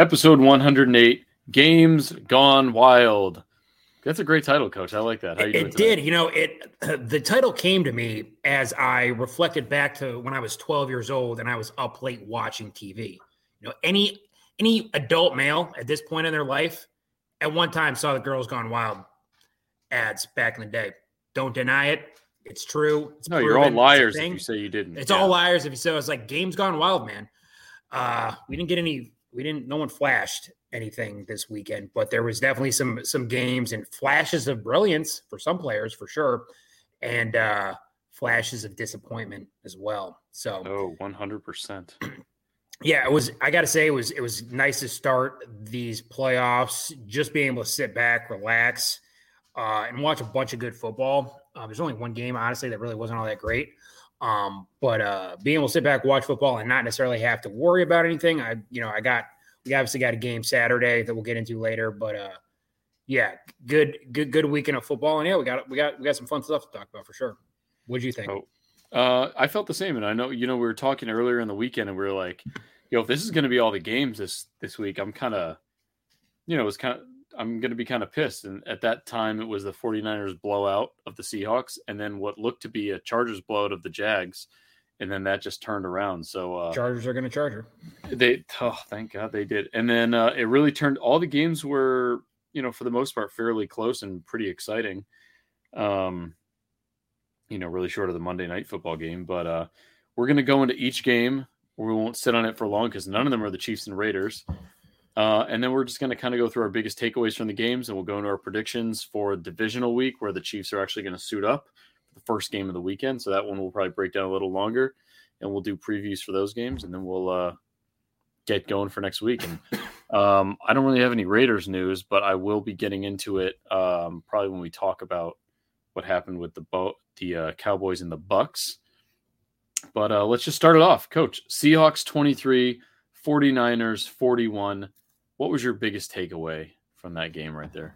Episode 108 Games Gone Wild. That's a great title, Coach. I like that. How you it, it did. You know, it the title came to me as I reflected back to when I was 12 years old and I was up late watching TV. You know, any any adult male at this point in their life at one time saw the Girls Gone Wild ads back in the day. Don't deny it. It's true. It's no, proven. you're all liars if you say you didn't. It's yeah. all liars if you say it's like games gone wild, man. Uh, we didn't get any. We didn't. No one flashed anything this weekend, but there was definitely some some games and flashes of brilliance for some players for sure, and uh, flashes of disappointment as well. So, oh, one hundred percent. Yeah, it was. I got to say, it was it was nice to start these playoffs. Just being able to sit back, relax, uh, and watch a bunch of good football. Uh, there's only one game, honestly, that really wasn't all that great. Um, but uh, being able to sit back, watch football, and not necessarily have to worry about anything. I, you know, I got we obviously got a game Saturday that we'll get into later, but uh, yeah, good, good, good weekend of football, and yeah, we got we got we got some fun stuff to talk about for sure. What do you think? Oh, uh, I felt the same, and I know you know we were talking earlier in the weekend, and we were like, yo, if this is going to be all the games this this week, I'm kind of, you know, it was kind of I'm going to be kind of pissed. And at that time, it was the 49ers blowout of the Seahawks, and then what looked to be a Chargers blowout of the Jags, and then that just turned around. So uh, Chargers are going to charge her. They oh, thank God they did. And then uh, it really turned. All the games were, you know, for the most part, fairly close and pretty exciting. Um, you know, really short of the Monday night football game, but uh, we're going to go into each game. We won't sit on it for long because none of them are the Chiefs and Raiders. Uh, and then we're just going to kind of go through our biggest takeaways from the games, and we'll go into our predictions for divisional week, where the Chiefs are actually going to suit up for the first game of the weekend. So that one will probably break down a little longer, and we'll do previews for those games, and then we'll uh, get going for next week. And um, I don't really have any Raiders news, but I will be getting into it um, probably when we talk about what happened with the boat, the uh, Cowboys and the Bucs. But uh, let's just start it off, Coach. Seahawks 23, 49ers 41 what was your biggest takeaway from that game right there?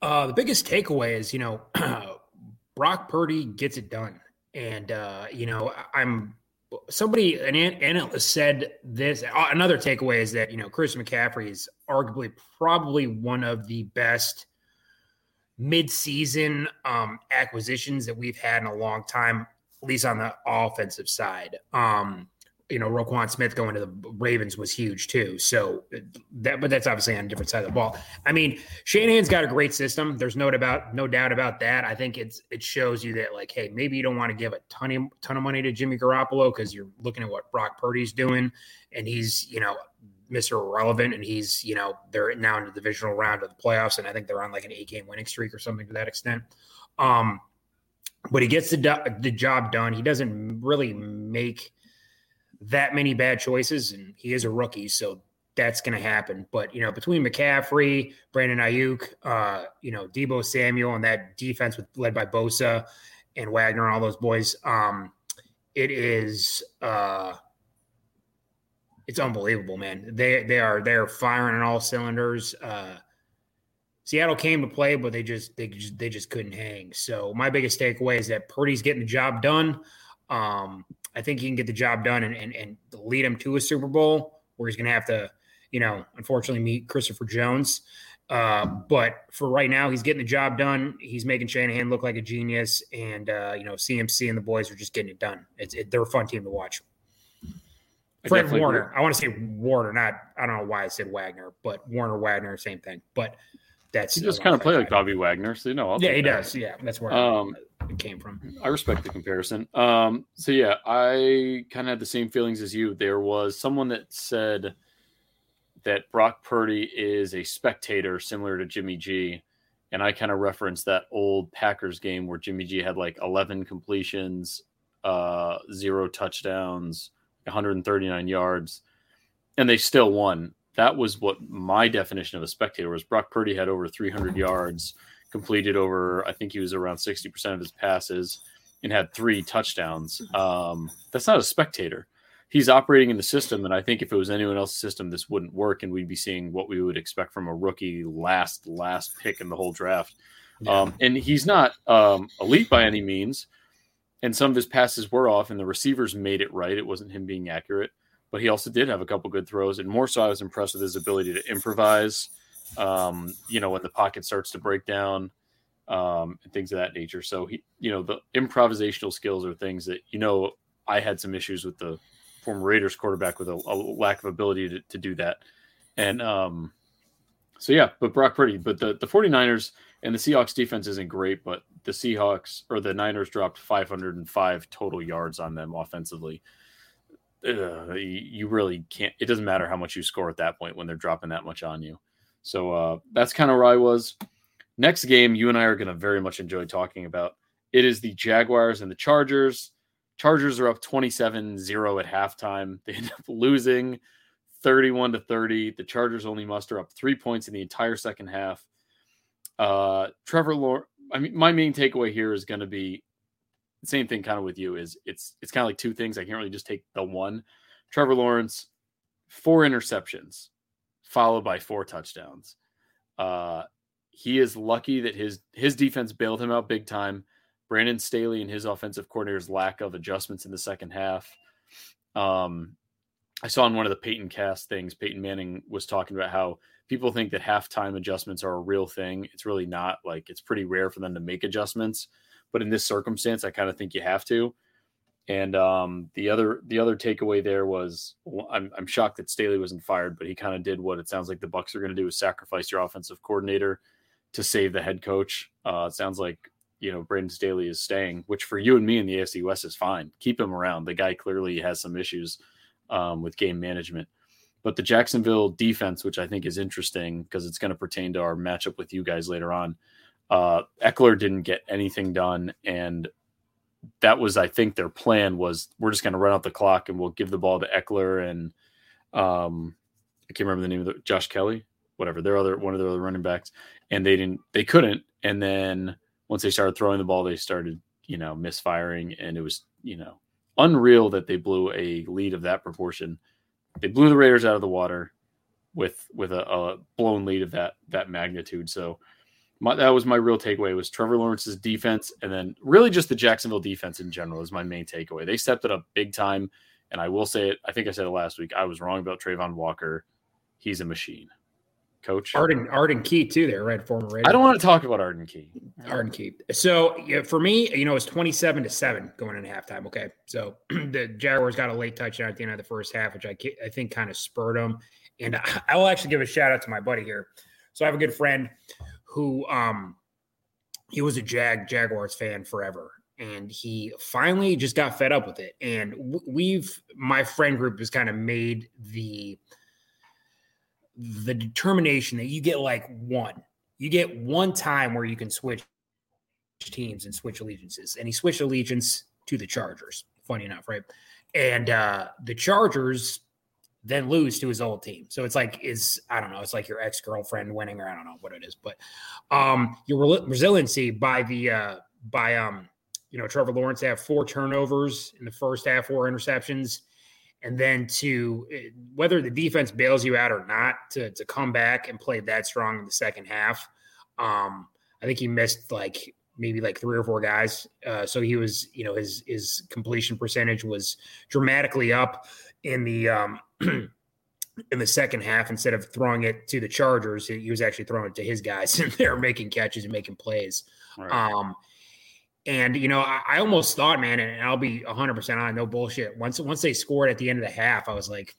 Uh, the biggest takeaway is, you know, Brock Purdy gets it done. And, uh, you know, I'm somebody, an analyst said this. Uh, another takeaway is that, you know, Chris McCaffrey is arguably probably one of the best mid-season um, acquisitions that we've had in a long time, at least on the offensive side. Um, you know, Roquan Smith going to the Ravens was huge too. So that, but that's obviously on a different side of the ball. I mean, Shanahan's got a great system. There's no doubt, no doubt about that. I think it's it shows you that like, hey, maybe you don't want to give a ton of ton of money to Jimmy Garoppolo because you're looking at what Brock Purdy's doing, and he's you know Mr. Irrelevant, and he's you know they're now in the divisional round of the playoffs, and I think they're on like an eight game winning streak or something to that extent. Um, but he gets the the job done. He doesn't really make that many bad choices, and he is a rookie, so that's going to happen. But you know, between McCaffrey, Brandon Aiyuk, uh, you know, Deebo Samuel, and that defense with, led by Bosa and Wagner and all those boys, um, it is uh, it's unbelievable, man. They they are they're firing on all cylinders. Uh, Seattle came to play, but they just they just they just couldn't hang. So my biggest takeaway is that Purdy's getting the job done. Um, I think he can get the job done and, and, and lead him to a Super Bowl where he's going to have to, you know, unfortunately meet Christopher Jones. Uh, but for right now, he's getting the job done. He's making Shanahan look like a genius, and uh, you know, CMC and the boys are just getting it done. It's it, they're a fun team to watch. Fred Warner, agree. I want to say Warner, not I don't know why I said Wagner, but Warner Wagner, same thing. But that's he just kind of play like Bobby Wagner, so you know. I'll yeah, he that. does. Yeah, that's where um, it came from. I respect the comparison. Um, so yeah, I kind of had the same feelings as you. There was someone that said that Brock Purdy is a spectator similar to Jimmy G, and I kind of referenced that old Packers game where Jimmy G had like 11 completions, uh, zero touchdowns, 139 yards, and they still won that was what my definition of a spectator was. Brock Purdy had over 300 yards, completed over, I think he was around 60% of his passes, and had three touchdowns. Um, that's not a spectator. He's operating in the system, and I think if it was anyone else's system, this wouldn't work, and we'd be seeing what we would expect from a rookie last last pick in the whole draft. Yeah. Um, and he's not um, elite by any means, and some of his passes were off, and the receivers made it right. It wasn't him being accurate but he also did have a couple good throws. And more so, I was impressed with his ability to improvise. Um, you know, when the pocket starts to break down, um, and things of that nature. So he, you know, the improvisational skills are things that you know I had some issues with the former Raiders quarterback with a, a lack of ability to, to do that. And um, so yeah, but Brock Purdy, but the the 49ers and the Seahawks defense isn't great, but the Seahawks or the Niners dropped 505 total yards on them offensively. Uh, you really can't. It doesn't matter how much you score at that point when they're dropping that much on you. So uh, that's kind of where I was. Next game, you and I are going to very much enjoy talking about. It is the Jaguars and the Chargers. Chargers are up 27 0 at halftime. They end up losing 31 to 30. The Chargers only muster up three points in the entire second half. Uh, Trevor Lawrence, I mean, my main takeaway here is going to be same thing kind of with you is it's it's kind of like two things. I can't really just take the one. Trevor Lawrence, four interceptions, followed by four touchdowns. Uh, he is lucky that his his defense bailed him out big time. Brandon Staley and his offensive coordinator's lack of adjustments in the second half. Um, I saw in one of the Peyton cast things, Peyton Manning was talking about how people think that halftime adjustments are a real thing. It's really not. Like it's pretty rare for them to make adjustments, but in this circumstance, I kind of think you have to. And um, the other the other takeaway there was I'm, I'm shocked that Staley wasn't fired, but he kind of did what it sounds like the Bucs are going to do is sacrifice your offensive coordinator to save the head coach. Uh, it sounds like you know Brandon Staley is staying, which for you and me in the AFC West is fine. Keep him around. The guy clearly has some issues um, with game management. But the Jacksonville defense, which I think is interesting because it's going to pertain to our matchup with you guys later on. Uh, Ekeler didn't get anything done, and that was, I think, their plan was we're just going to run out the clock and we'll give the ball to Ekeler and um, I can't remember the name of the Josh Kelley, whatever. Their other one of their other running backs, and they didn't they couldn't. And then once they started throwing the ball they started you know misfiring. And it was you know unreal that they blew a lead of that proportion. They blew the raiders out of the water with with a, a blown lead of that that magnitude. So my, that was my real takeaway was Trevor Lawrence's defense and then really just the Jacksonville defense in general is my main takeaway. They stepped it up big time. And I will say it, I think I said it last week. I was wrong about Travon Walker. He's a machine coach. Arden Arden Key too there, right? Former Raider. I don't want to talk about Arden Key. Arden Key. So yeah, for me, you know, it's 27 to 7 going into halftime. Okay. So the Jaguars got a late touchdown at the end of the first half, which I I think kind of spurred them. And I will actually give a shout out to my buddy here. So I have a good friend who um he was a Jag Jaguars fan forever and he finally just got fed up with it and we've my friend group has kind of made the the determination that you get like one, you get one time where you can switch teams and switch allegiances. And he switched allegiance to the Chargers, funny enough, right? And uh, the Chargers then lose to his old team. So it's like is I don't know, it's like your ex girlfriend winning, or I don't know what it is, but um, your resiliency by the uh, by um, you know Trevor Lawrence have four turnovers in the first half, four interceptions and then to eh, whether the defense bails you out or not to to come back and play that strong in the second half. Um, I think he missed like maybe like three or four guys. Uh, so he was, you know, his his completion percentage was dramatically up in the um, in the second half. Instead of throwing it to the Chargers, he was actually throwing it to his guys, and they're making catches and making plays. Right. Um, and you know, I, I almost thought, man, and I'll be 100 percent on, no bullshit. Once once they scored at the end of the half, I was like,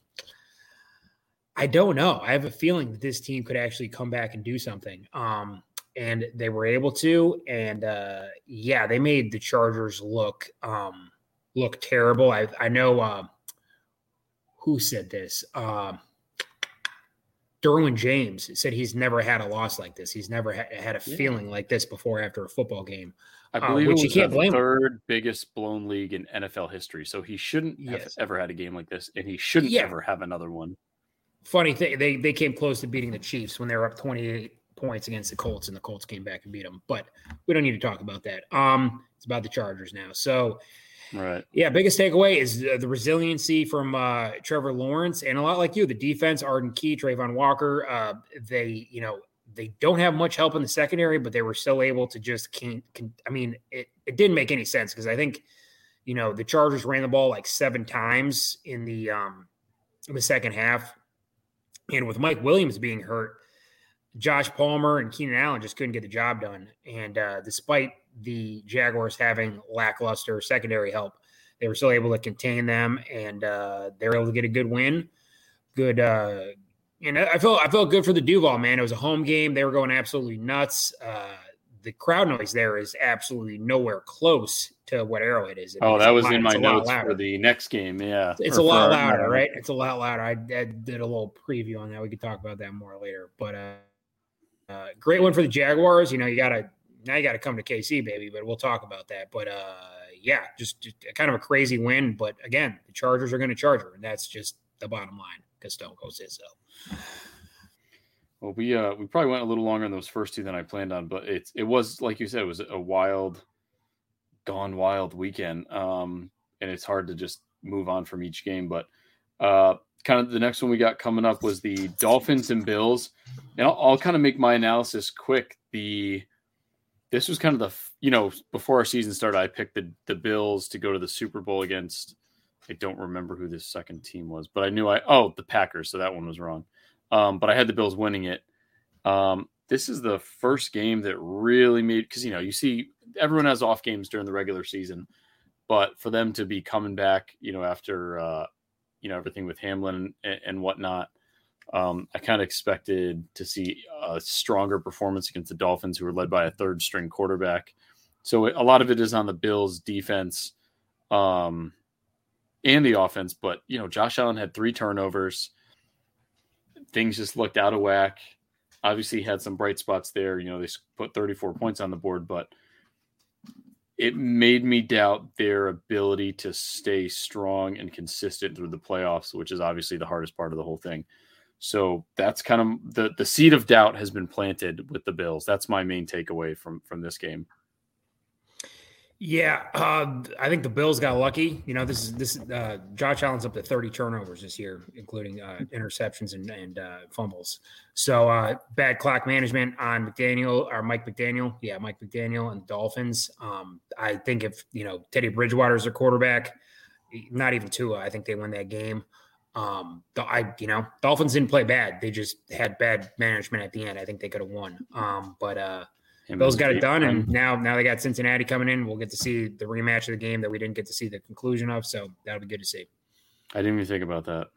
I don't know. I have a feeling that this team could actually come back and do something. Um, and they were able to, and uh, yeah, they made the Chargers look um, look terrible. I I know uh, who said this. Uh, Derwin James said he's never had a loss like this. He's never ha- had a feeling like this before after a football game. I uh, believe uh, which it was you can't the third him. biggest blown league in NFL history. So he shouldn't have ever had a game like this, and he shouldn't yeah. ever have another one. Funny thing, they they came close to beating the Chiefs when they were up twenty eight points against the Colts, and the Colts came back and beat them. But we don't need to talk about that. Um, it's about the Chargers now. So, right, yeah, biggest takeaway is the, the resiliency from uh, Trevor Lawrence, and a lot like you, the defense, Arden Key, Travon Walker. Uh, they, you know, they don't have much help in the secondary, but they were still able to just can, can I mean, it, it didn't make any sense because I think, you know, the Chargers ran the ball like seven times in the um in the second half. And with Mike Williams being hurt, Josh Palmer and Keenan Allen just couldn't get the job done. And uh, despite the Jaguars having lackluster secondary help, they were still able to contain them, and uh, they were able to get a good win. Good, uh, and I felt I felt good for the Duval man. It was a home game; they were going absolutely nuts. Uh, the crowd noise there is absolutely nowhere close to what Arrowhead is. oh, that was lot, in my notes for the next game. Yeah, it's or a lot louder, right? It's a lot louder. I, I, did a little preview on that. We could talk about that more later. But uh, great one for the Jaguars. You know, you got to now you got to come to KC, baby. But we'll talk about that. But uh, yeah, just, just kind of a crazy win. But again, the Chargers are going to charge her, and that's just the bottom line because Stone Cold says so. Well, we uh we probably went a little longer on those first two than I planned on, but it's it was like you said, it was a wild, gone wild weekend. Um, and it's hard to just move on from each game. But uh, kind of the next one we got coming up was the Dolphins and Bills, and I'll, I'll kind of make my analysis quick. The this was kind of the you know before our season started, I picked the the Bills to go to the Super Bowl against. I don't remember who the second team was, but I knew I oh the Packers, so that one was wrong. Um, but I had the Bills winning it. Um, this is the first game that really made because you know you see everyone has off games during the regular season, but for them to be coming back, you know, after uh, you know everything with Hamlin and, and whatnot, um, I kind of expected to see a stronger performance against the Dolphins, who were led by a third string quarterback. So a lot of it is on the Bills' defense um, and the offense. But you know, Josh Allen had three turnovers things just looked out of whack. Obviously, had some bright spots there. You know, they put 34 points on the board, but it made me doubt their ability to stay strong and consistent through the playoffs, which is obviously the hardest part of the whole thing. So that's kind of the the seed of doubt has been planted with the Bills. That's my main takeaway from from this game. Yeah, uh, I think the Bills got lucky. You know, this is this. Uh, Josh Allen's up to 30 turnovers this year, including uh, interceptions and, and uh, fumbles. So uh, bad clock management on McDaniel or Mike McDaniel. Yeah, Mike McDaniel and Dolphins. Um, I think if you know Teddy Bridgewater is their quarterback, not even Tua, I think they win that game. Um, I you know Dolphins didn't play bad. They just had bad management at the end. I think they could have won. Um, but uh, Bills got it done, and now now they got Cincinnati coming in. We'll get to see the rematch of the game that we didn't get to see the conclusion of. So that'll be good to see. I didn't even think about that.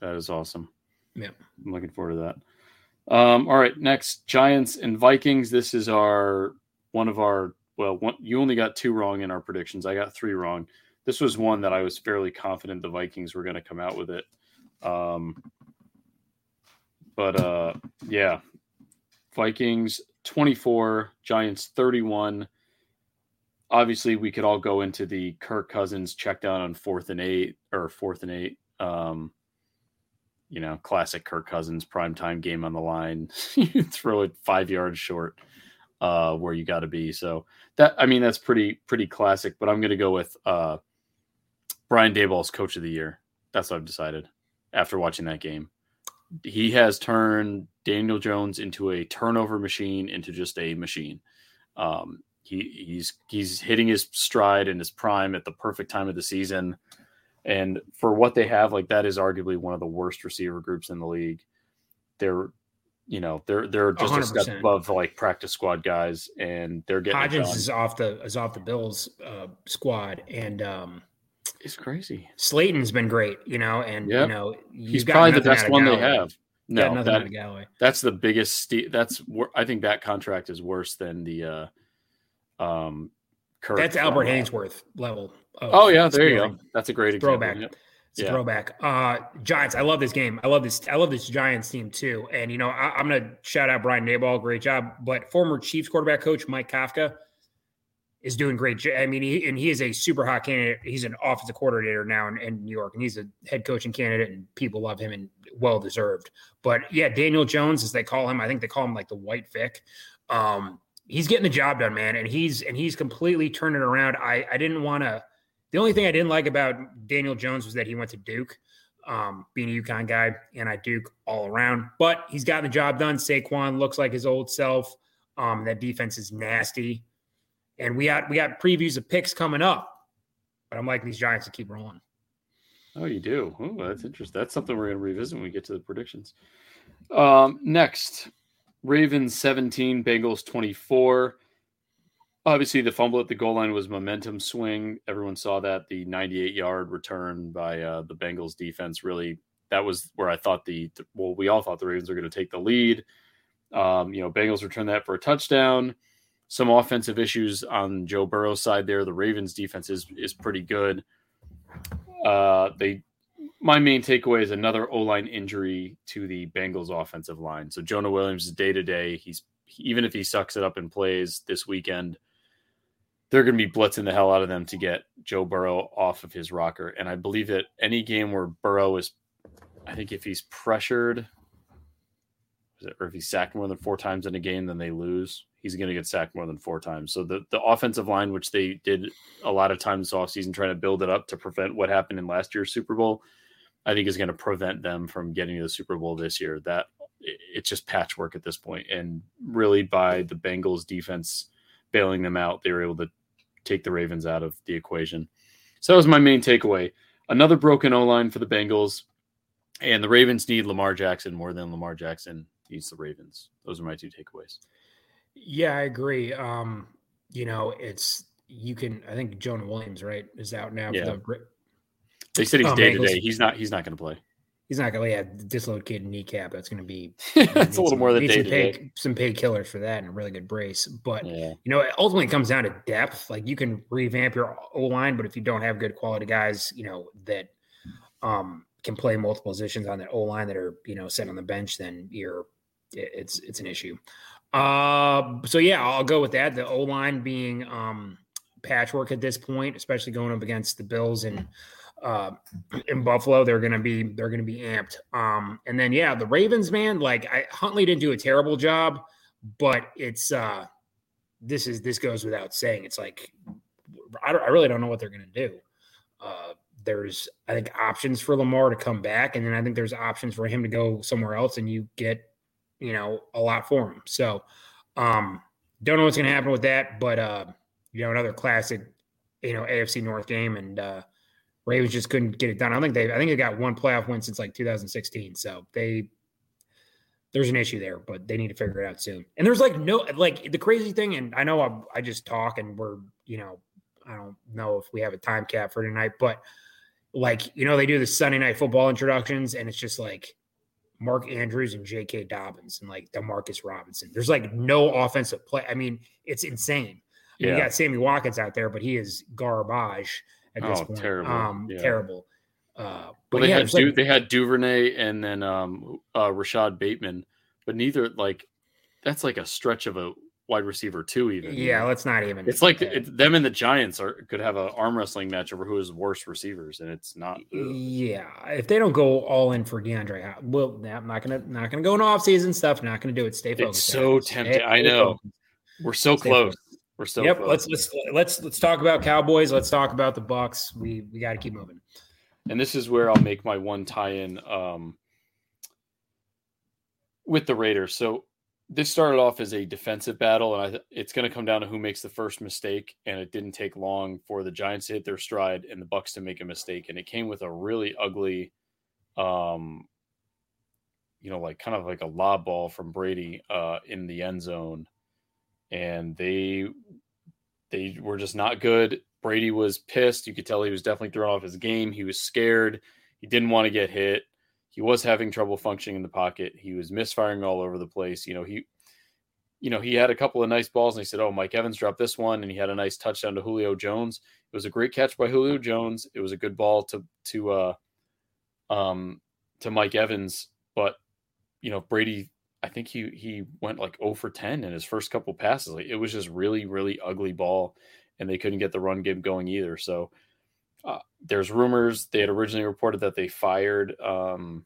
That is awesome. Yeah, I'm looking forward to that. Um, all right, next Giants and Vikings. This is our one of our well, one, you only got two wrong in our predictions. I got three wrong. This was one that I was fairly confident the Vikings were going to come out with it. Um, but uh, yeah, Vikings 24, Giants 31. Obviously, we could all go into the Kirk Cousins check down on fourth and eight or fourth and eight. Um, you know, classic Kirk Cousins primetime game on the line. you throw it five yards short uh, where you got to be. So that I mean that's pretty pretty classic. But I'm going to go with uh, Brian Daboll's Coach of the Year. That's what I've decided after watching that game he has turned Daniel Jones into a turnover machine, into just a machine. Um, he, he's he's hitting his stride and his prime at the perfect time of the season, and for what they have, like that is arguably one of the worst receiver groups in the league. They're you know they're they're just 100%. a step above like practice squad guys, and they're getting Hodgins is off the is off the Bills uh, squad, and um, it's crazy. Slayton's been great, you know, and yep. you know he's probably the best one they have. No, that, that's the biggest. St- that's I think that contract is worse than the uh, um, Kirk That's Albert Haynesworth level. oh yeah, there you go. That's a great throwback. Yep. It's yeah. a throwback. Uh, Giants. I love this game. I love this. I love this Giants team too. And you know, I, am gonna shout out Brian Daboll. Great job. But former Chiefs quarterback coach Mike Kafka is doing great. I mean, he, and he is a super hot candidate. He's an offensive coordinator now in, in, New York, and he's a head coaching candidate, and people love him and well deserved. But yeah, Daniel Jones, as they call him, I think they call him like the White Vic. Um, he's getting the job done, man, and he's and he's completely turning around. I I didn't want to. The only thing I didn't like about Daniel Jones was that he went to Duke, um, being a UConn guy, and I Duke all around. But he's gotten the job done. Saquon looks like his old self. Um, that defense is nasty. And we got we got previews of picks coming up, but I'm liking these Giants to keep rolling. Oh, you do. Oh, that's interesting. That's something we're going to revisit when we get to the predictions. Um, next, Ravens 17, Bengals 24. Obviously, the fumble at the goal line was momentum swing. Everyone saw that. The 98 yard return by uh, the Bengals defense really, that was where I thought the, well, we all thought the Ravens were going to take the lead. Um, you know, Bengals returned that for a touchdown. Some offensive issues on Joe Burrow's side there. The Ravens defense is, is pretty good. Uh, they my main takeaway is another O line injury to the Bengals offensive line. So Jonah Williams is day to day. He's even if he sucks it up and plays this weekend, they're going to be blitzing the hell out of them to get Joe Burrow off of his rocker. And I believe that any game where Burrow is, I think if he's pressured, or if he's sacked more than four times in a game, then they lose he's going to get sacked more than four times. So the, the offensive line, which they did a lot of times this offseason trying to build it up to prevent what happened in last year's Super Bowl, I think is going to prevent them from getting to the Super Bowl this year. That it's just patchwork at this point. And really by the Bengals defense bailing them out, they were able to take the Ravens out of the equation. So that was my main takeaway. Another broken O line for the Bengals. And the Ravens need Lamar Jackson more than Lamar Jackson needs the Ravens. Those are my two takeaways. Yeah, I agree. Um, you know, it's you can. I think Jonah Williams, right, is out now. Yeah. For the, they said he's oh, day to day. He's not. He's not going to play. He's not going to. Yeah, dislocated kneecap. That's going to be. That's a little more than day some paid, some paid killers for that and a really good brace. But yeah. you know, it ultimately comes down to depth. Like you can revamp your O line, but if you don't have good quality guys, you know that um can play multiple positions on that O line that are you know set on the bench, then you're it's it's an issue. Uh, so yeah, I'll go with that. The O line being um, patchwork at this point, especially going up against the Bills and uh, in Buffalo, they're gonna be they're gonna be amped. Um, and then yeah, the Ravens, man, like I, Huntley didn't do a terrible job, but it's uh, this is this goes without saying. It's like I, I really don't know what they're gonna do. Uh, there's I think options for Lamar to come back, and then I think there's options for him to go somewhere else, and you get you know, a lot for him. So, um, don't know what's going to happen with that, but uh, you know, another classic, you know, AFC North game, and uh, Ravens just couldn't get it done. I think they, I think they got one playoff win since like 2016. So they, there's an issue there, but they need to figure it out soon. And there's like no, like the crazy thing, and I know I, I just talk, and we're, you know, I don't know if we have a time cap for tonight, but like you know, they do the Sunday night football introductions, and it's just like Mark Andrews and J.K. Dobbins and like Demarcus Robinson. There's like no offensive play. I mean, it's insane. Yeah. You got Sammy Watkins out there, but he is garbage at this oh, point. Terrible. Um, yeah. terrible. Uh, but well, they yeah, had du- like, they had Duvernay and then um, uh, Rashod Bateman, but neither like that's like a stretch of a wide receiver too. Even yeah, let's not even. It's like them and the Giants are could have an arm wrestling match over who is worse receivers, and it's not. Yeah, if they don't go all in for DeAndre, well, I'm not gonna not gonna go in off season stuff. Not gonna do it. Stay focused. It's so tempting. I know. Focused. We're so Stay close. Focused. We're so yep. Close. Let's let's let's let's talk about Cowboys. Let's talk about the Bucs. We we got to keep moving. And this is where I'll make my one tie-in um, with the Raiders. So this started off as a defensive battle, and I, it's going to come down to who makes the first mistake. And it didn't take long for the Giants to hit their stride and the Bucs to make a mistake, and it came with a really ugly, um, you know, like kind of like a lob ball from Brady uh, in the end zone, and they they were just not good. Brady was pissed. You could tell he was definitely thrown off his game. He was scared. He didn't want to get hit he was having trouble functioning in the pocket. He was misfiring all over the place. You know, he you know, he had a couple of nice balls and he said, Oh, Mike Evans dropped this one and he had a nice touchdown to Julio Jones. It was a great catch by Julio Jones. It was a good ball to to uh um to Mike Evans, but you know, Brady I think he he went like 0 for 10 in his first couple passes. Like it was just really, really ugly ball, and they couldn't get the run game going either. So there's rumors they had originally reported that they fired um,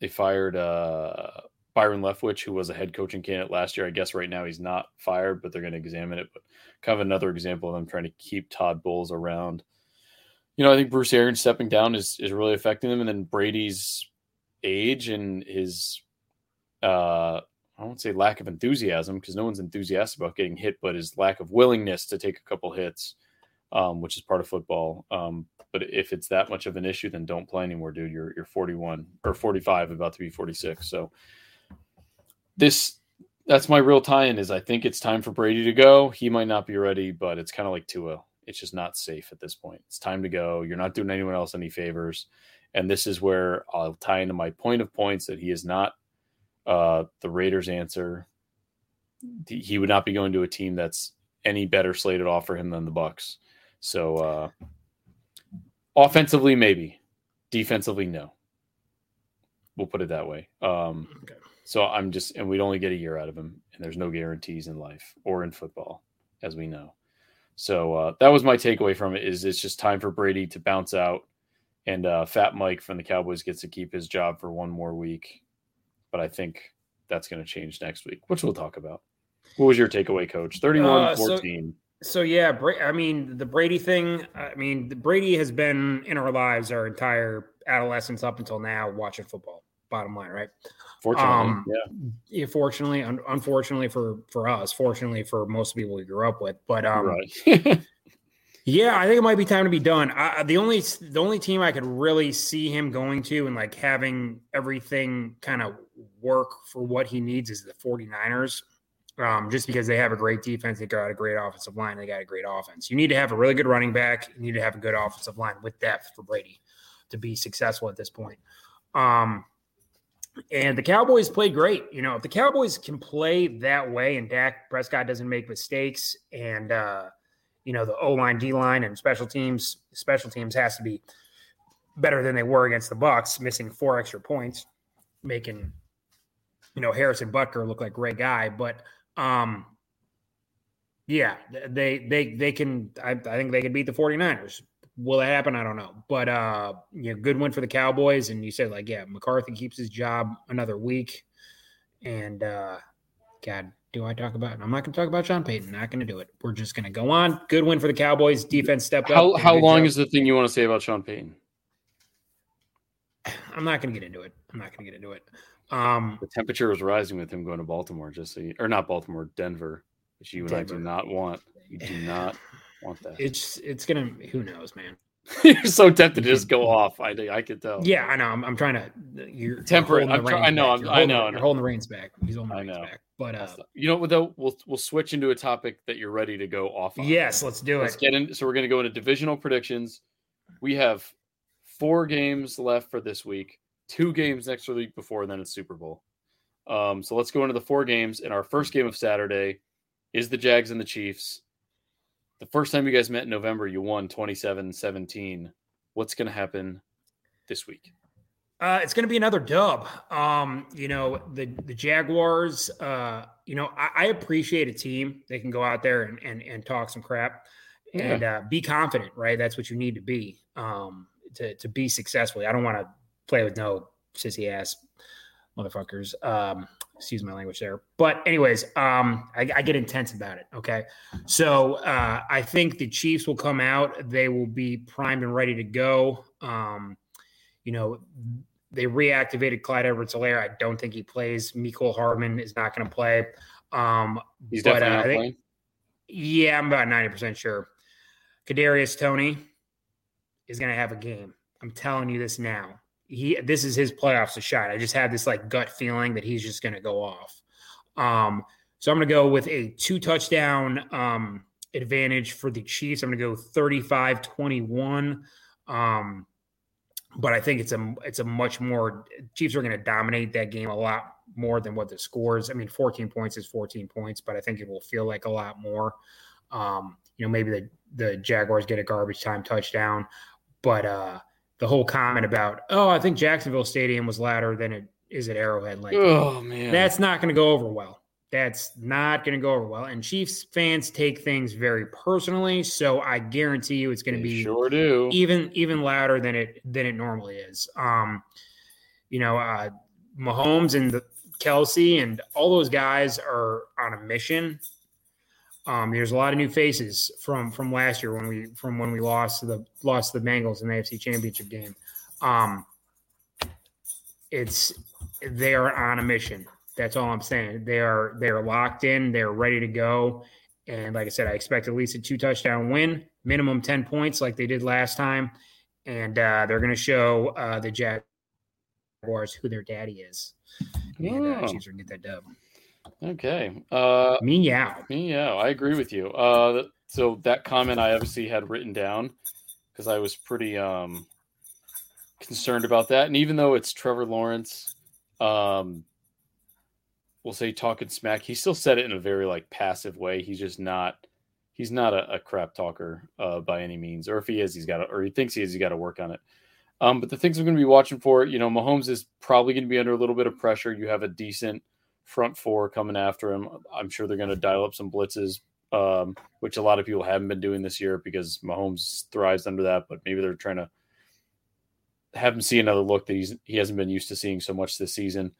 they fired uh, Byron Leftwich, who was a head coaching candidate last year. I guess right now he's not fired, but they're going to examine it. But kind of another example of them trying to keep Todd Bowles around. You know, I think Bruce Arians stepping down is is really affecting them, and then Brady's age and his uh, I won't say lack of enthusiasm because no one's enthusiastic about getting hit, but his lack of willingness to take a couple hits um, which is part of football. Um, But if it's that much of an issue, then don't play anymore, dude. You're you're 41 or 45, about to be 46. So this that's my real tie-in is I think it's time for Brady to go. He might not be ready, but it's kind of like Tua. It's just not safe at this point. It's time to go. You're not doing anyone else any favors. And this is where I'll tie into my point of points that he is not uh, the Raiders' answer. He would not be going to a team that's any better slated to offer him than the Bucs. So uh, offensively, maybe. Defensively, no. We'll put it that way. Um, okay. So I'm just, and we'd only get a year out of him, and there's no guarantees in life or in football, as we know. So uh, that was my takeaway from it. Is it's just time for Brady to bounce out, and uh, Fat Mike from the Cowboys gets to keep his job for one more week. But I think that's going to change next week, which we'll talk about. What was your takeaway, Coach? 31 14. Uh, so, so, yeah, I mean, the Brady thing, I mean, Brady has been in our lives our entire adolescence up until now watching football bottom line, right? Fortunately, um, yeah. Fortunately, un- unfortunately for for us, fortunately for most people we grew up with, but um, right. yeah, I think it might be time to be done. I, the only the only team I could really see him going to and like having everything kind of work for what he needs is the 49ers. Um, just because they have a great defense, they got a great offensive line, they got a great offense. You need to have a really good running back. You need to have a good offensive line with depth for Brady to be successful at this point. Um, and the Cowboys played great. You know, if the Cowboys can play that way and Dak Prescott doesn't make mistakes and uh, you know, the O line, D line, and special teams, special teams has to be better than they were against the Bucs, missing four extra points, making you know Harrison Butker look like a great guy. But um yeah, they they they can I, I think they can beat the 49ers. Will that happen? I don't know. But uh, you know, good win for the Cowboys. And you said like, yeah, McCarthy keeps his job another week. And uh, God, do I talk about? I'm not going to talk about Sean Payton. Not going to do it. We're just going to go on. Good win for the Cowboys. Defense stepped how, up. How long job. is the thing you want to say about Sean Payton? I'm not going to get into it. I'm not going to get into it. Um, the temperature was rising with him going to Baltimore, just so you, or not Baltimore, Denver, which you Denver. and I do not want. You do not want that. It's it's gonna. Who knows, man. you're so tempted to just go off. I I could tell. Yeah, I know. I'm, I'm trying to. You're temperate. I'm try, I know. I'm, I know. You're holding the reins back. He's holding the reins back. But uh, you know what though? We'll we'll switch into a topic that you're ready to go off. On. Yes, let's do let's it. Get in. So we're gonna go into divisional predictions. We have four games left for this week. Two games next week before, and then it's Super Bowl. Um, so let's go into the four games. And our first game of Saturday is the Jags and the Chiefs the first time you guys met in November, you won 27 17. What's going to happen this week? Uh, it's going to be another dub. Um, you know, the, the Jaguars, uh, you know, I, I, appreciate a team. They can go out there and, and, and talk some crap yeah. and uh, be confident, right? That's what you need to be um, to, to be successful. I don't want to play with no sissy ass motherfuckers. Um, excuse my language there. But anyways, um, I, I, get intense about it. Okay, so uh, I think the Chiefs will come out. They will be primed and ready to go. Um, you know, they reactivated Clyde Edwards-Helaire. I don't think he plays. Mecole Hardman is not going to play. Um, He's but, definitely uh, not think, playing. Yeah, I'm about ninety percent sure. Kadarius Toney is going to have a game. I'm telling you this now he this is his playoffs to shot. I just had this like gut feeling that he's just going to go off. Um, so I'm going to go with a two touchdown um, advantage for the Chiefs. I'm going to go 35 21. Um, but I think it's a it's a much more Chiefs are going to dominate that game a lot more than what the scores. I mean, 14 points is 14 points, but I think it will feel like a lot more. Um, you know, maybe the the Jaguars get a garbage time touchdown, but uh, the whole comment about, oh, I think Jacksonville Stadium was louder than it is at Arrowhead. Like, oh man, that's not going to go over well. That's not going to go over well. And Chiefs fans take things very personally, so I guarantee you it's going to be sure do even even louder than it than it normally is. Um, you know, uh, Mahomes and the Kelce and all those guys are on a mission um, there's a lot of new faces from from last year when we from when we lost to the lost to the Bengals in the AFC Championship game. Um, it's they are on a mission. That's all I'm saying. They are they are locked in. They're ready to go. And like I said, I expect at least a two touchdown win, minimum ten points, like they did last time. and uh, they're going to show uh, the Jaguars who their daddy is. And uh. Chiefs are going to get that dub. Okay. Uh, Meow. yeah, I agree with you. Uh, so that comment I obviously had written down because I was pretty um concerned about that. And even though it's Trevor Lawrence, um, we'll say talking smack, he still said it in a very like passive way. He's just not. He's not a, a crap talker uh, by any means, or if he is, he's got to, or he thinks he is, he's got to work on it. Um, but the things I'm going to be watching for, you know, Mahomes is probably going to be under a little bit of pressure. You have a decent front four coming after him. I'm sure they're going to dial up some blitzes, um, which a lot of people haven't been doing this year because Mahomes thrives under that. But maybe they're trying to have him see another look that he's he hasn't been used to seeing so much this season.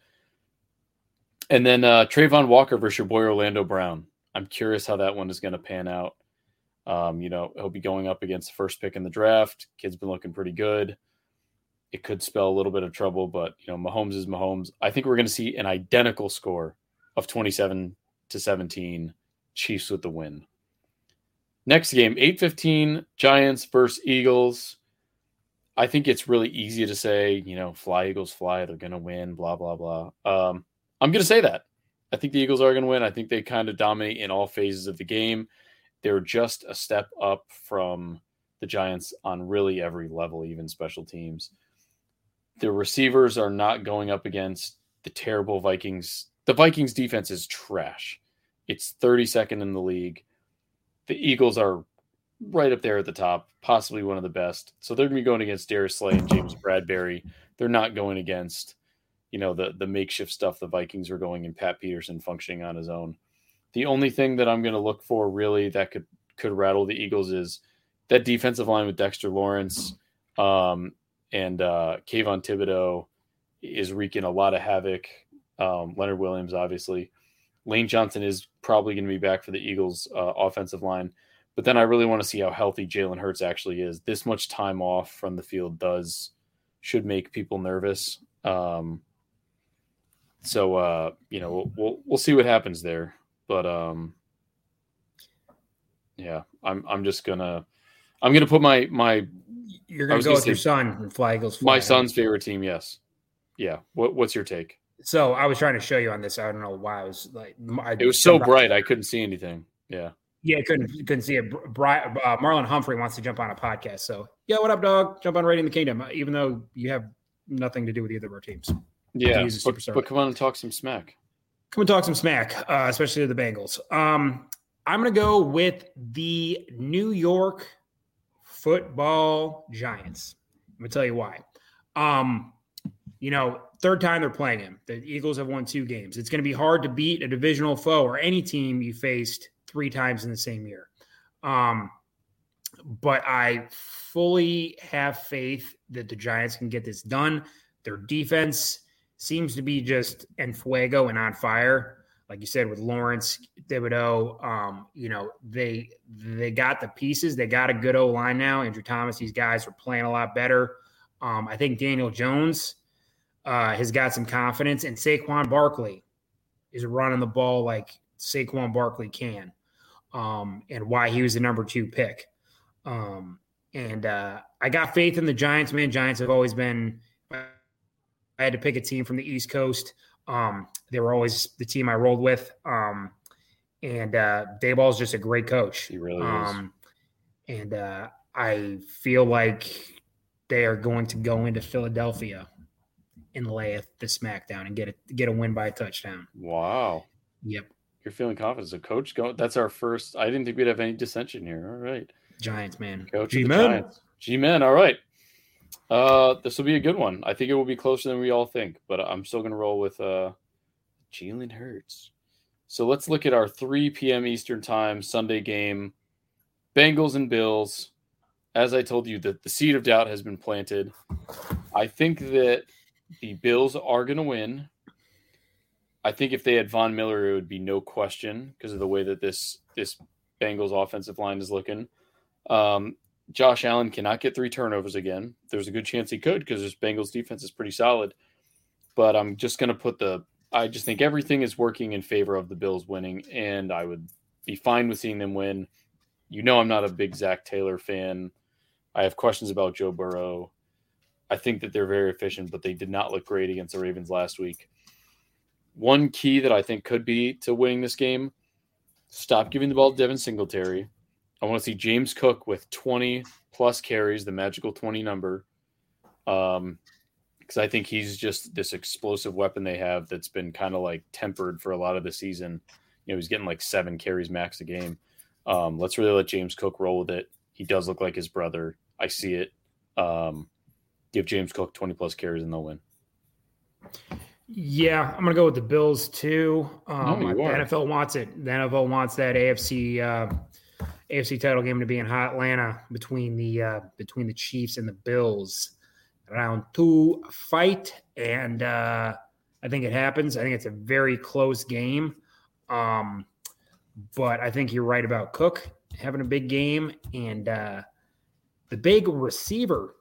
And then uh, Travon Walker versus your boy Orlando Brown. I'm curious how that one is going to pan out. Um, you know, he'll be going up against the first pick in the draft. Kid's been looking pretty good. It could spell a little bit of trouble, but you know, Mahomes is Mahomes. I think we're going to see an identical score of 27 to 17. Chiefs with the win. Next game, 8:15, Giants versus Eagles. I think it's really easy to say, you know, fly Eagles fly, they're going to win, blah blah blah. Um, I'm going to say that. I think the Eagles are going to win. I think they kind of dominate in all phases of the game. They're just a step up from the Giants on really every level, even special teams. The receivers are not going up against the terrible Vikings. The Vikings defense is trash. It's 32nd in the league. The Eagles are right up there at the top, possibly one of the best. So they're going to be going against Darius Slay and James Bradberry. They're not going against, you know, the the makeshift stuff the Vikings are going and Pat Peterson functioning on his own. The only thing that I'm going to look for really that could could rattle the Eagles is that defensive line with Dexter Lawrence um, and uh, Kayvon Thibodeaux is wreaking a lot of havoc. Um, Leonard Williams, obviously. Lane Johnson is probably going to be back for the Eagles' uh, offensive line. But then I really want to see how healthy Jalen Hurts actually is. This much time off from the field does should make people nervous. Um, so uh, you know we'll, we'll we'll see what happens there. But um, yeah, I'm I'm just gonna I'm gonna put my my You're going to go with your son and fly Eagles fly. my son's favorite team. Yes, yeah. What what's your take? So I was trying to show you on this. I don't know why I was like. I It was so bright I couldn't see anything. Yeah. Yeah, couldn't couldn't see it. Bri- uh, Marlon Humphrey wants to jump on a podcast. So yeah, what up, dog? Jump on Raiding the Kingdom. uh, Even though you have nothing to do with either of our teams. Yeah, but, but come on and talk some smack. Come and talk some smack, uh, especially to the Bengals. Um, I'm going to go with the New York Football Giants. I'm to tell you why. Um, you know, third time they're playing him. The Eagles have won two games. It's going to be hard to beat a divisional foe or any team you faced three times in the same year. Um, but I fully have faith that the Giants can get this done. Their defense seems to be just en fuego and on fire. Like you said, with Lawrence, Thibodeaux, um, you know, they they got the pieces. They got a good O line now. Andrew Thomas, these guys are playing a lot better. Um, I think Daniel Jones uh, has got some confidence, and Saquon Barkley is running the ball like Saquon Barkley can, um, and why he was the number two pick. Um, and uh, I got faith in the Giants, man. Giants have always been. I had to pick a team from the East Coast. Um, they were always the team I rolled with. Um, and uh, Daboll is just a great coach. He really is. Um, and uh, I feel like they are going to go into Philadelphia and lay the smackdown and get it get a win by a touchdown. Wow. Yep, You're feeling confident. So coach go that's our first I didn't think we'd have any dissension here. All right. Giants, man. Coach of the G-Men. Giants. G-Men, all right. Uh this will be a good one. I think it will be closer than we all think, but I'm still gonna roll with uh Jalen Hurts. So let's look at our 3 p.m. Eastern time Sunday game. Bengals and Bills. As I told you, that the seed of doubt has been planted. I think that the Bills are going to win. I think if they had Von Miller, it would be no question because of the way that this this Bengals offensive line is looking. Um, Josh Allen cannot get three turnovers again. There's a good chance he could because this Bengals defense is pretty solid. But I'm just going to put the. I just think everything is working in favor of the Bills winning, and I would be fine with seeing them win. You know, I'm not a big Zac Taylor fan. I have questions about Joe Burrow. I think that they're very efficient, but they did not look great against the Ravens last week. One key that I think could be to winning this game stop giving the ball to Devin Singletary. I want to see James Cook with 20 plus carries, the magical 20 number. Um, because I think he's just this explosive weapon they have that's been kind of like tempered for a lot of the season. You know, he's getting like seven carries max a game. Um, let's really let James Cook roll with it. He does look like his brother. I see it. Um, give James Cook 20 plus carries and they'll win. Yeah, I'm gonna go with the Bills too. Um, No, the. NFL wants it. The NFL wants that AFC uh, AFC title game to be in hot Atlanta between the uh, between the Chiefs and the Bills. Round two fight, and uh, I think it happens. I think it's a very close game, um, but I think you're right about Cook having a big game and uh, the big receiver.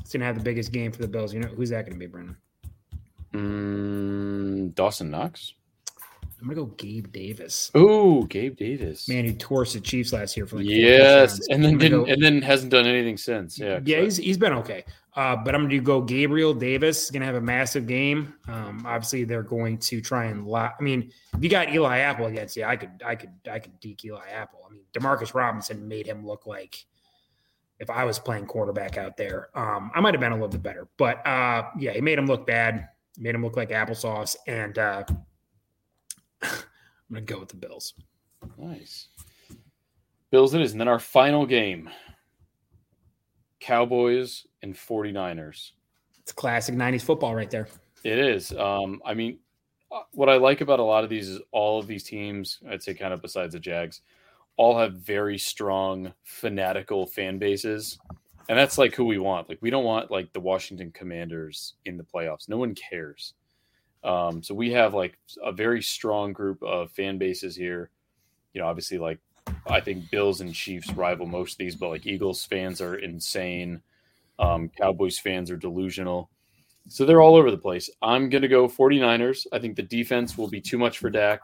It's gonna have the biggest game for the Bills. You know who's that gonna be, Brendan? Mm, Dawson Knox. I'm gonna go Gabe Davis. Oh, Gabe Davis. Man, he tore the Chiefs last year for like yes, and then didn't, go- and then hasn't done anything since. Yeah, yeah, he's he's been okay. Uh, but I'm gonna go Gabriel Davis. He's gonna have a massive game. Um, obviously, they're going to try and lock. I mean, if you got Eli Apple against you, I could I could I could deke Eli Apple. I mean, Demarcus Robinson made him look like if I was playing quarterback out there, um, I might have been a little bit better. But uh, yeah, he made him look bad. Made him look like applesauce. And uh, I'm gonna go with the Bills. Nice. Bills it is. And then our final game Cowboys and 49ers. It's classic '90s football right there. It is. Um, I mean, uh, what I like about a lot of these is all of these teams, I'd say kind of besides the Jags, all have very strong fanatical fan bases. And that's like who we want. Like we don't want like the Washington Commanders in the playoffs. No one cares. Um, so we have like a very strong group of fan bases here. You know, obviously like I think Bills and Chiefs rival most of these, but like Eagles fans are insane. Um, Cowboys fans are delusional. So they're all over the place. I'm going to go 49ers. I think the defense will be too much for Dak.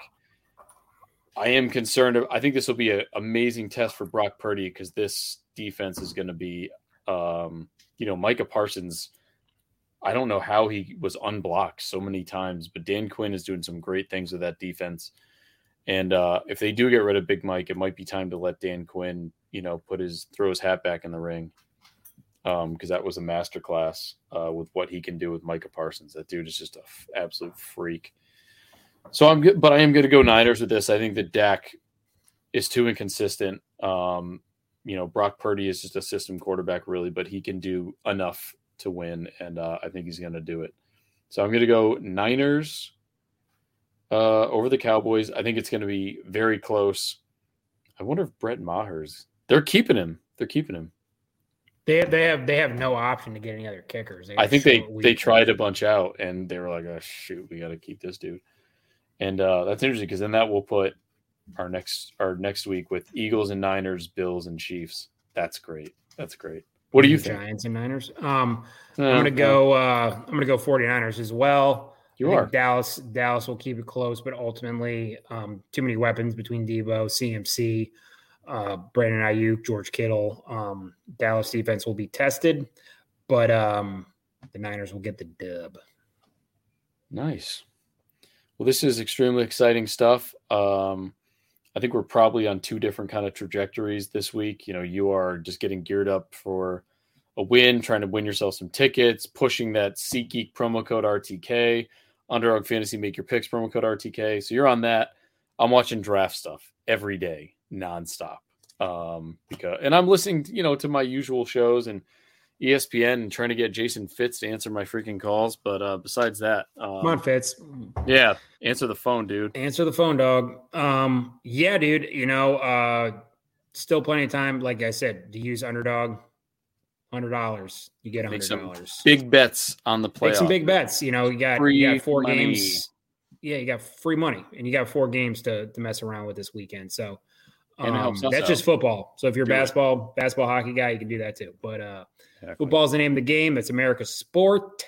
I am concerned. I think this will be an amazing test for Brock Purdy because this defense is going to be, um, you know, Micah Parsons. I don't know how he was unblocked so many times, but Dan Quinn is doing some great things with that defense. And uh, if they do get rid of Big Mike, it might be time to let Dan Quinn, you know, put his throw his hat back in the ring because that was a masterclass uh, with what he can do with Micah Parsons. That dude is just an absolute freak. So I'm good, but I am going to go Niners with this. I think that Dak is too inconsistent. Um, you know, Brock Purdy is just a system quarterback, really, but he can do enough to win, and uh, I think he's going to do it. So I'm going to go Niners uh, over the Cowboys. I think it's going to be very close. I wonder if Brett Maher's. They're keeping him. They're keeping him. They have, they have they have no option to get any other kickers. I think they they tried a bunch out and they were like, oh shoot, we got to keep this dude. And uh, that's interesting because then that will put our next our next week with Eagles and Niners, Bills and Chiefs. That's great. That's great. What do you think? Giants and Niners. Um, Uh, I'm gonna go. Uh, I'm gonna go 49ers as well. You I are. Dallas. Dallas will keep it close, but ultimately, um, too many weapons between Deebo, CMC, uh, Brandon Aiyuk, George Kittle. Um, Dallas defense will be tested, but um, the Niners will get the dub. Nice. Well, this is extremely exciting stuff. Um, I think we're probably on two different kind of trajectories this week. You know, you are just getting geared up for a win, trying to win yourself some tickets, pushing that SeatGeek promo code RTK, Underdog Fantasy Make Your Picks promo code RTK. So you're on that. I'm watching draft stuff every day, nonstop. Um, because and I'm listening, you know, to my usual shows and ESPN and trying to get Jason Fitz to answer my freaking calls. But uh, besides that, um, Come on, Fitz. yeah, answer the phone, dude. Answer the phone, dog. Um, yeah, dude. You know, uh, still plenty of time. Like I said, to use underdog, hundred dollars. You get hundred dollars. Big bets on the Make some big bets. You know, you got Free you got four money. games. Yeah, you got free money, and you got four games to to mess around with this weekend. So um, that's out. just football. So if you're a Do it. basketball basketball hockey guy, you can do that too. But uh, Exactly. football's the name of the game. It's America's sport.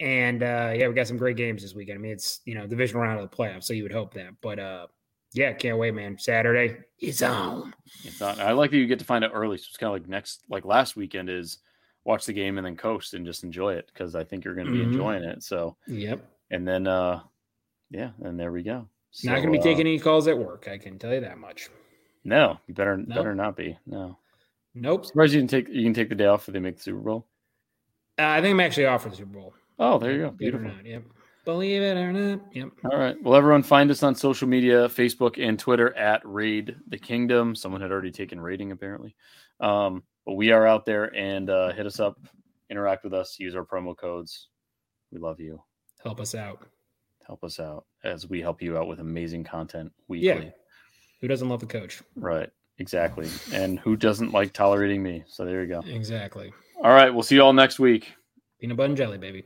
And uh, yeah, we got some great games this weekend. I mean, it's you know division round of the playoffs, so you would hope that. But uh, Yeah, can't wait, man. Saturday is on. It's not. I like that you get to find out early. So it's kind of like next, like last weekend is watch the game and then coast and just enjoy it because I think you're going to be Mhm. enjoying it. So Yep. and then, uh yeah, and there we go. Not going to be uh, taking any calls at work. I can tell you that much. No, you better No. better not be. No, Nope. surprised you can take you can take the day off if they make the Super Bowl. Uh, I think I'm actually off for the Super Bowl. Oh, there you go. Believe it or Beautiful. not, Yep. Believe it or not. Yep. All right. Well, everyone, find us on social media Facebook and Twitter at Raid the Kingdom. Someone had already taken rating, apparently. Um, but we are out there and uh, hit us up, interact with us, use our promo codes. We love you. Help us out. Help us out as we help you out with amazing content weekly. Yeah. Who doesn't love the coach? Right. Exactly. And who doesn't like tolerating me? So there you go. Exactly. All right. We'll see you all next week. Peanut butter and jelly, baby.